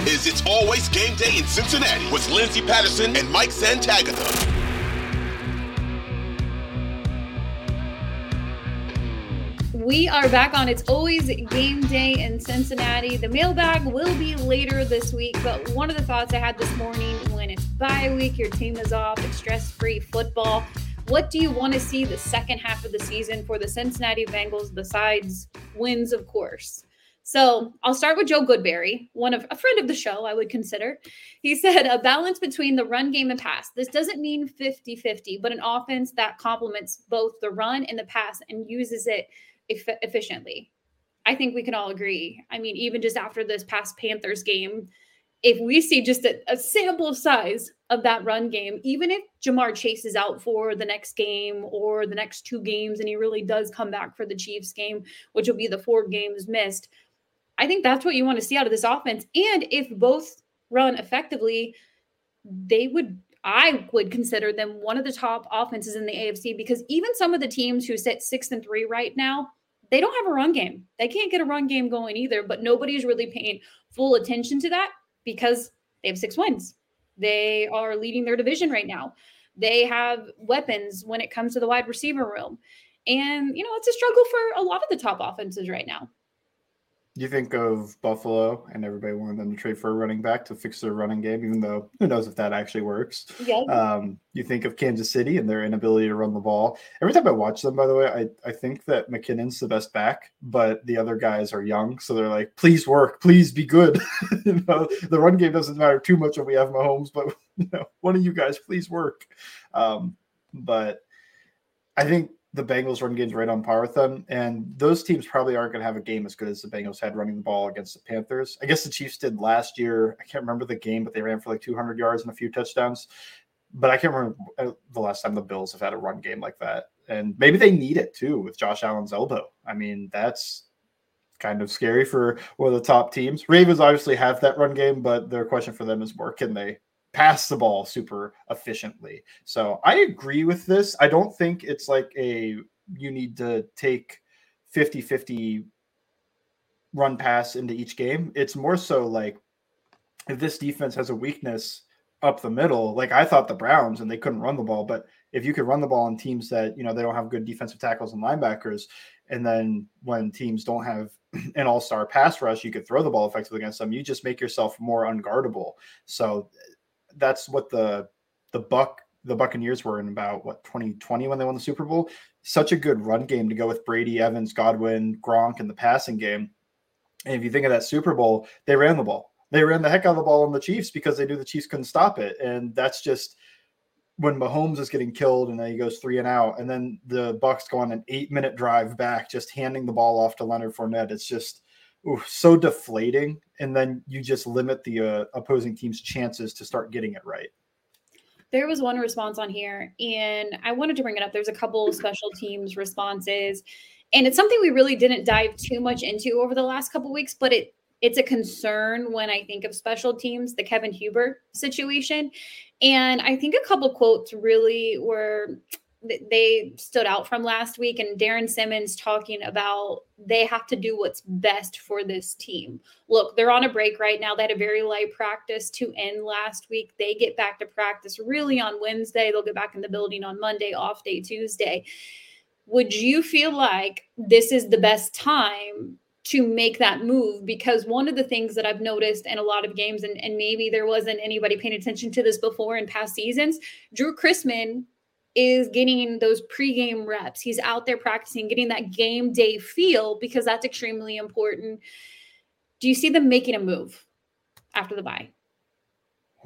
Is It's Always Game Day in Cincinnati with Lindsay Patterson and Mike Santagata. We are back on It's Always Game Day in Cincinnati. The mailbag will be later this week, but one of the thoughts I had this morning when it's bye week, your team is off, it's stress free football. What do you want to see the second half of the season for the Cincinnati Bengals besides wins, of course? So I'll start with Joe Goodberry, one of a friend of the show, I would consider. He said a balance between the run game and pass. This doesn't mean 50 50, but an offense that complements both the run and the pass and uses it eff- efficiently. I think we can all agree. I mean, even just after this past Panthers game, if we see just a, a, sample size of that run game, even if Ja'Marr Chase is out for the next game or the next two games, and he really does come back for the Chiefs game, which will be the four games missed, I think that's what you want to see out of this offense. And if both run effectively, they would I would consider them one of the top offenses in the AFC because even some of the teams who sit six and three right now, they don't have a run game. They can't get a run game going either, but nobody's really paying full attention to that because they have six wins. They are leading their division right now. They have weapons when it comes to the wide receiver room. And, you know, it's a struggle for a lot of the top offenses right now you think of Buffalo and everybody wanted them to trade for a running back to fix their running game, even though who knows if that actually works. Yeah. Um, you think of Kansas City and their inability to run the ball. Every time I watch them, by the way, I, I think that McKinnon's the best back, but the other guys are young. So they're like, please work, please be good. you know, the run game doesn't matter too much when we have Mahomes, but you know, one of you guys, please work. Um, but I think the Bengals run game's right on par with them. And those teams probably aren't going to have a game as good as the Bengals had running the ball against the Panthers. I guess the Chiefs did last year. I can't remember the game, but they ran for like 200 yards and a few touchdowns. But I can't remember uh, the last time the Bills have had a run game like that. And maybe they need it too with Josh Allen's elbow. I mean, that's kind of scary for one of the top teams. Ravens obviously have that run game, but their question for them is more can they pass the ball super efficiently. So I agree with this. I don't think it's like a you need to take 50 50 run pass into each game. It's more so like if this defense has a weakness up the middle, like I thought the Browns and they couldn't run the ball, but if you could run the ball on teams that, you know, they don't have good defensive tackles and linebackers, and then when teams don't have an all-star pass rush, you could throw the ball effectively against them. You just make yourself more unguardable. So that's what the the Buck the Buccaneers were in about what 2020 when they won the Super Bowl. Such a good run game to go with Brady, Evans, Godwin, Gronk in the passing game. And if you think of that Super Bowl, they ran the ball. They ran the heck out of the ball on the Chiefs because they knew the Chiefs couldn't stop it. And that's just when Mahomes is getting killed and then he goes three and out, and then the Bucks go on an eight minute drive back, just handing the ball off to Leonard Fournette. It's just so deflating. And then you just limit the uh, opposing team's chances to start getting it right. There was one response on here, and I wanted to bring it up. There's a couple special teams responses, and it's something we really didn't dive too much into over the last couple weeks, but it it's a concern when I think of special teams, the Kevin Huber situation. And I think a couple quotes really were they stood out from last week and Darrin Simmons talking about they have to do what's best for this team. Look, they're on a break right now. They had a very light practice to end last week. They get back to practice really on Wednesday. They'll get back in the building on Monday, off day Tuesday. Would you feel like this is the best time to make that move because one of the things that I've noticed in a lot of games, and, and maybe there wasn't anybody paying attention to this before in past seasons, Drue Chrisman is getting those pregame reps. He's out there practicing, getting that game day feel because that's extremely important. Do you see them making a move after the?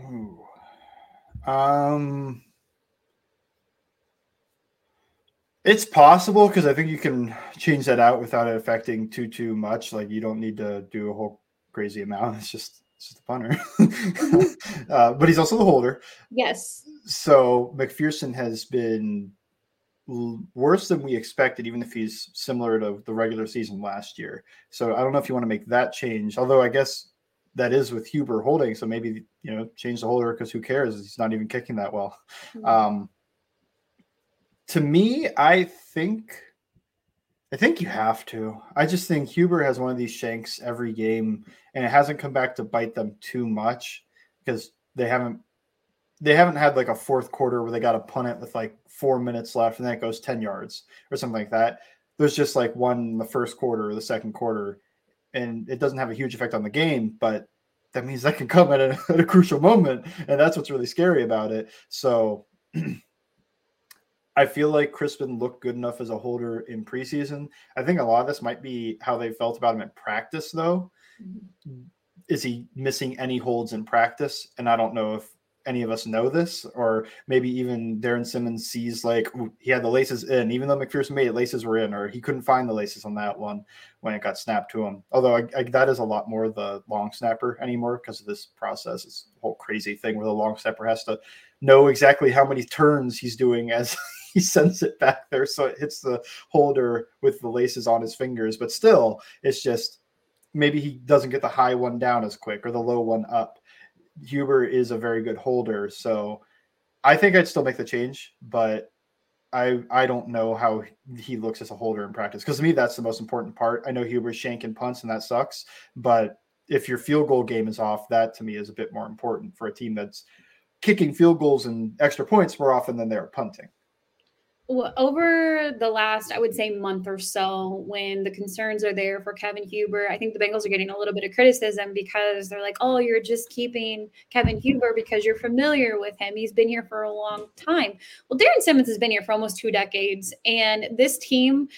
Ooh. Um, it's possible because I think you can change that out without it affecting too too much. Like you don't need to do a whole crazy amount. It's just it's just a punter. uh, but he's also the holder. Yes. So McPherson has been worse than we expected, even if he's similar to the regular season last year. So I don't know if you want to make that change. Although I guess that is with Huber holding, so maybe you know change the holder because who cares? He's not even kicking that well. Mm-hmm. Um, to me, I think I think you have to. I just think Huber has one of these shanks every game, and it hasn't come back to bite them too much because they haven't they haven't had like a fourth quarter where they got to punt it with like four minutes left and then it goes 10 yards or something like that. There's just like one in the first quarter or the second quarter, and it doesn't have a huge effect on the game, but that means that can come at a, at a crucial moment. And that's what's really scary about it. So I feel like Chrisman looked good enough as a holder in preseason. I think a lot of this might be how they felt about him in practice, though. Mm-hmm. Is he missing any holds in practice? And I don't know if any of us know this, or maybe even Darrin Simmons sees like he had the laces in, even though McPherson made it, laces were in, or he couldn't find the laces on that one when it got snapped to him. Although I, I, that is a lot more the long snapper anymore because of this process. It's a whole crazy thing where the long snapper has to know exactly how many turns he's doing as he sends it back there, so it hits the holder with the laces on his fingers. But still, it's just maybe he doesn't get the high one down as quick or the low one up Huber is a very good holder. So I think I'd still make the change, but I I don't know how he looks as a holder in practice. Because to me, that's the most important part. I know Huber's and punts and that sucks, but if your field goal game is off, that to me is a bit more important for a team that's kicking field goals and extra points more often than they're punting over the last, I would say, month or so, when the concerns are there for Kevin Huber, I think the Bengals are getting a little bit of criticism because they're like, oh, you're just keeping Kevin Huber because you're familiar with him. He's been here for a long time. Well, Darrin Simmons has been here for almost two decades, and this team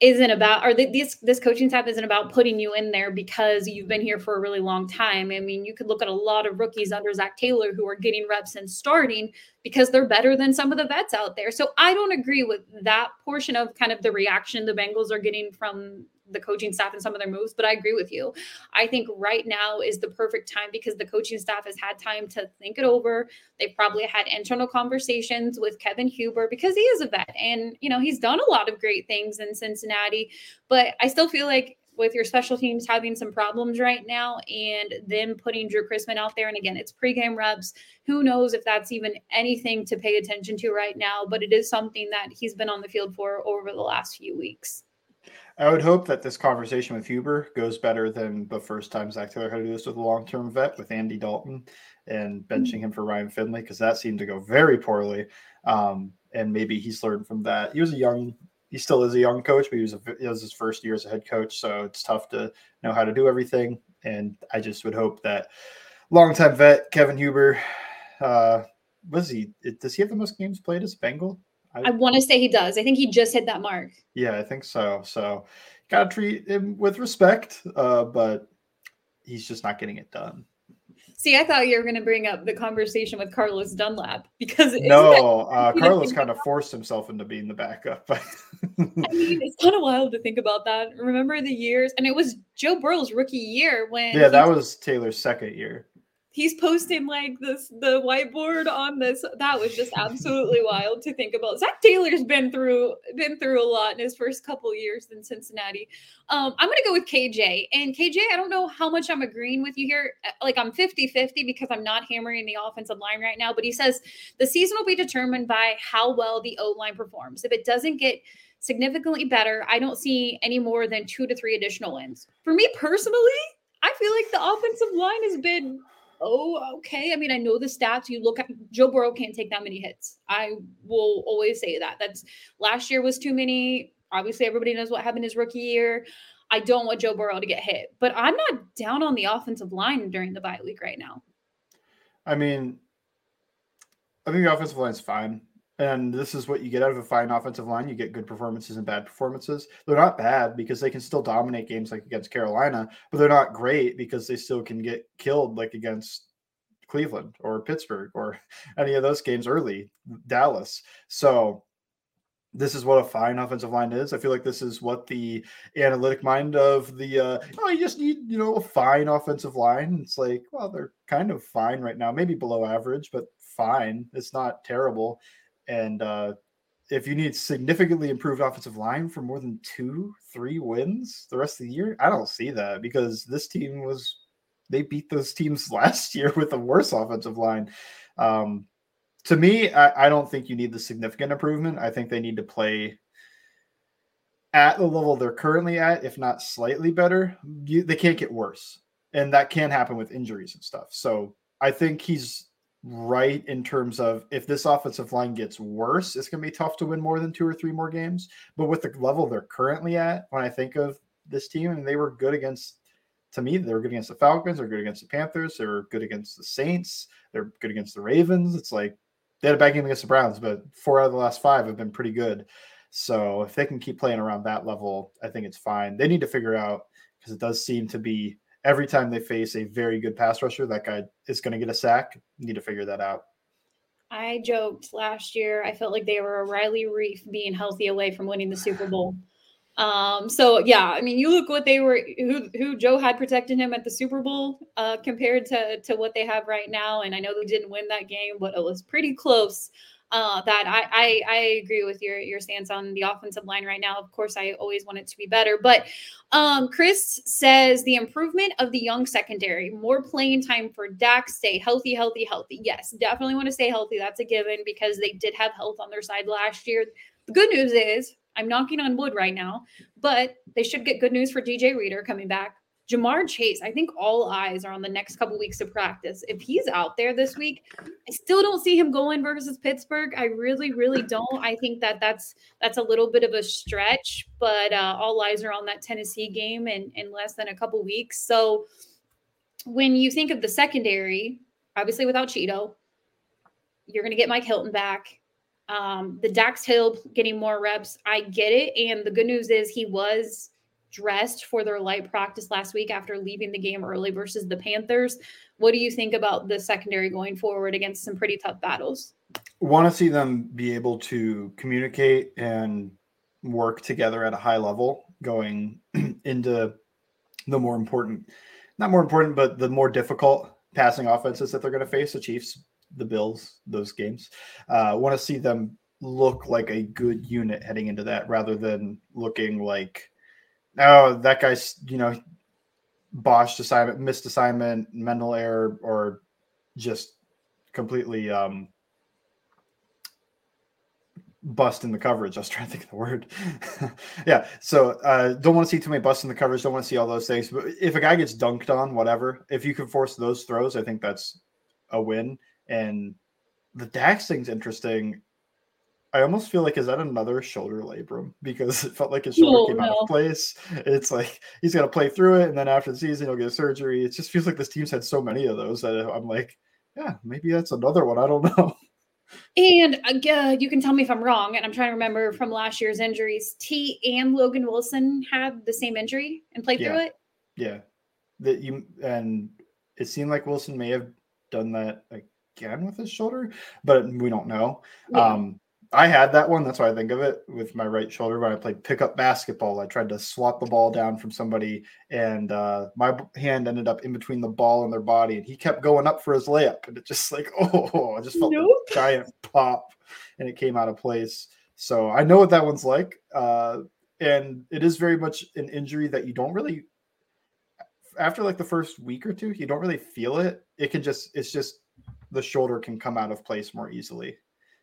isn't about or this this coaching staff isn't about putting you in there because you've been here for a really long time. I mean, you could look at a lot of rookies under Zac Taylor who are getting reps and starting because they're better than some of the vets out there. So I don't agree with that portion of kind of the reaction the Bengals are getting from the coaching staff and some of their moves, but I agree with you. I think right now is the perfect time because the coaching staff has had time to think it over. They've probably had internal conversations with Kevin Huber because he is a vet and, you know, he's done a lot of great things in Cincinnati, but I still feel like with your special teams having some problems right now and then putting Drue Chrisman out there. And again, it's pregame reps. Who knows if that's even anything to pay attention to right now, but it is something that he's been on the field for over the last few weeks. I would hope that this conversation with Huber goes better than the first time Zac Taylor had to do this with a long term vet with Andy Dalton and benching him for Ryan Finley because that seemed to go very poorly. Um, and maybe he's learned from that. He was a young, he still is a young coach, but he was, a, it was his first year as a head coach. So it's tough to know how to do everything. And I just would hope that longtime vet Kevin Huber, uh, was he, does he have the most games played as Bengal? I, I want to say he does. I think he just hit that mark. Yeah, I think so. So got to treat him with respect, uh, but he's just not getting it done. See, I thought you were going to bring up the conversation with Carlos Dunlap because no, uh, Carlos kind of forced himself into being the backup. I mean, it's kind of wild to think about that. Remember the years, and it was Joe Burrow's rookie year when yeah, that was Taylor's second year he's posting like this the whiteboard on this. That was just absolutely wild to think about. Zac taylor's been through been through a lot in his first couple years in cincinnati. Um, i'm gonna go with kj and kj i don't know how much i'm agreeing with you here. Uh, like i'm 50 50 because i'm not hammering the offensive line right now but he says the season will be determined by how well the o line performs. If it doesn't get significantly better i don't see any more than two to three additional wins. For me personally I feel like the offensive line has been oh, okay. I mean, I know the stats. You look at Joe Burrow can't take that many hits. I will always say that. That's last year was too many. Obviously, everybody knows what happened his rookie year. I don't want Joe Burrow to get hit, but I'm not down on the offensive line during the bye week right now. I mean, I think the offensive line is fine. And this is what you get out of a fine offensive line. You get good performances and bad performances. They're not bad because they can still dominate games like against Carolina, but they're not great because they still can get killed like against Cleveland or Pittsburgh or any of those games early, Dallas. So this is what a fine offensive line is. I feel like this is what the analytic mind of the uh, oh, you just need you know a fine offensive line. It's like well, they're kind of fine right now, maybe below average, but fine. It's not terrible. And uh, if you need significantly improved offensive line for more than two, three wins the rest of the year, I don't see that because this team was they beat those teams last year with a worse offensive line. Um, to me, I, I don't think you need the significant improvement. I think they need to play at the level they're currently at, if not slightly better. You, they can't get worse, and that can happen with injuries and stuff. So I think he's right in terms of if this offensive line gets worse, it's going to be tough to win more than two or three more games. But with the level they're currently at, when I think of this team, and they were good against, to me, they were good against the Falcons, they're good against the Panthers, they're good against the Saints, they're good against the Ravens. It's like they had a bad game against the Browns, but four out of the last five have been pretty good. So if they can keep playing around that level, I think it's fine. They need to figure out because it does seem to be every time they face a very good pass rusher, that guy is going to get a sack. Need to figure that out. I joked last year. I felt like they were a Riley Reiff being healthy away from winning the Super Bowl. Um, so yeah, I mean, you look what they were, who who Joe had protecting him at the Super Bowl, uh, compared to to what they have right now. And I know they didn't win that game, but it was pretty close uh, that I, I, I agree with your your stance on the offensive line right now. Of course, I always want it to be better, but um, Chris says the improvement of the young secondary, more playing time for Dak, stay healthy, healthy, healthy. Yes, definitely want to stay healthy. That's a given because they did have health on their side last year. The good news is I'm knocking on wood right now, but they should get good news for DJ Reader coming back. Ja'Marr Chase, I think all eyes are on the next couple weeks of practice. If he's out there this week, I still don't see him going versus Pittsburgh. I really, really don't. I think that that's that's a little bit of a stretch, but uh, all eyes are on that Tennessee game in in less than a couple weeks. So when you think of the secondary, obviously without Chido, you're going to get Mike Hilton back. Um, the Dax Hill getting more reps, I get it. And the good news is he was dressed for their light practice last week after leaving the game early versus the Panthers. What do you think about the secondary going forward against some pretty tough battles? Want to see them be able to communicate and work together at a high level going into the more important, not more important, but the more difficult passing offenses that they're going to face the Chiefs, the Bills, those games. Uh, want to see them look like a good unit heading into that rather than looking like oh, that guy's, you know, botched assignment, missed assignment, mental error, or just completely um, bust in the coverage. I was trying to think of the word. yeah. So uh, don't want to see too many busts in the coverage. Don't want to see all those things. But if a guy gets dunked on, whatever, if you can force those throws, I think that's a win. And the Dax thing's interesting. I almost feel like is that another shoulder labrum because it felt like his shoulder oh, came no. out of place. It's like he's gonna play through it, and then after the season he'll get surgery. It just feels like this team's had so many of those that I'm like, yeah, maybe that's another one. I don't know. And uh, you can tell me if I'm wrong. And I'm trying to remember from last year's injuries. T and Logan Wilson had the same injury and played yeah. through it. Yeah, that you and it seemed like Wilson may have done that again with his shoulder, but we don't know. Yeah. Um, I had that one. That's why I think of it with my right shoulder. When I played pickup basketball, I tried to swat the ball down from somebody, and uh, my hand ended up in between the ball and their body, and he kept going up for his layup, and it just like oh, I just felt nope. a giant pop, and it came out of place. So I know what that one's like, uh, and it is very much an injury that you don't really. After like the first week or two, you don't really feel it. It can just, it's just the shoulder can come out of place more easily.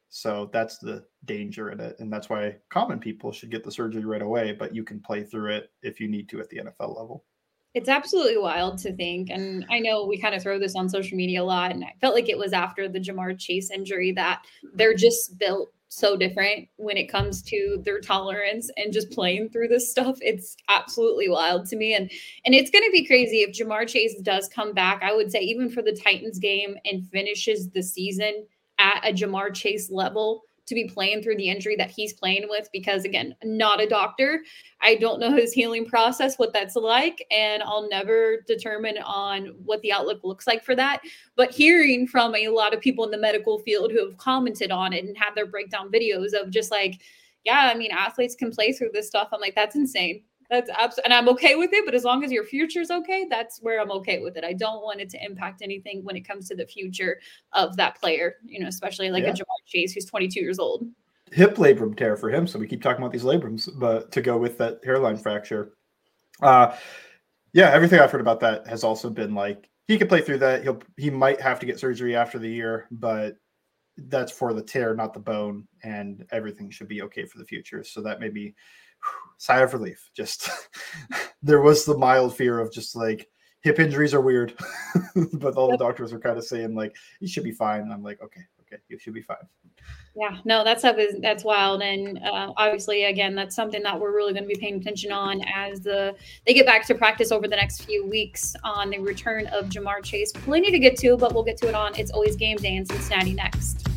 So that's the danger in it. And that's why common people should get the surgery right away, but you can play through it if you need to at the NFL level. It's absolutely wild to think. And I know we kind of throw this on social media a lot. And I felt like it was after the Ja'Marr Chase injury that they're just built so different when it comes to their tolerance and just playing through this stuff. It's absolutely wild to me. And and it's gonna be crazy if Ja'Marr Chase does come back. I would say even for the Titans game and finishes the season at a Ja'Marr Chase level to be playing through the injury that he's playing with because again not a doctor i don't know his healing process what that's like and i'll never determine on what the outlook looks like for that but hearing from a lot of people in the medical field who have commented on it and had their breakdown videos of just like yeah, I mean, athletes can play through this stuff. I'm like, that's insane. That's absolutely, and I'm okay with it. But as long as your future's okay, that's where I'm okay with it. I don't want it to impact anything when it comes to the future of that player, you know, especially like yeah. a Ja'Marr Chase who's 22 years old. Hip labrum tear for him. So we keep talking about these labrums, but to go with that hairline fracture. Uh, yeah, everything I've heard about that has also been like he could play through that. He'll he might have to get surgery after the year, but that's for the tear, not the bone, and everything should be okay for the future. So that may be sigh of relief. Just there was the mild fear of just like hip injuries are weird, but all the doctors were kind of saying like you should be fine. And I'm like, okay, you should be fine. Yeah, no, that stuff is that's wild, and uh, obviously, again, that's something that we're really going to be paying attention on as the they get back to practice over the next few weeks on the return of Ja'Marr Chase. Plenty to get to, but we'll get to it on. It's always game day in Cincinnati next.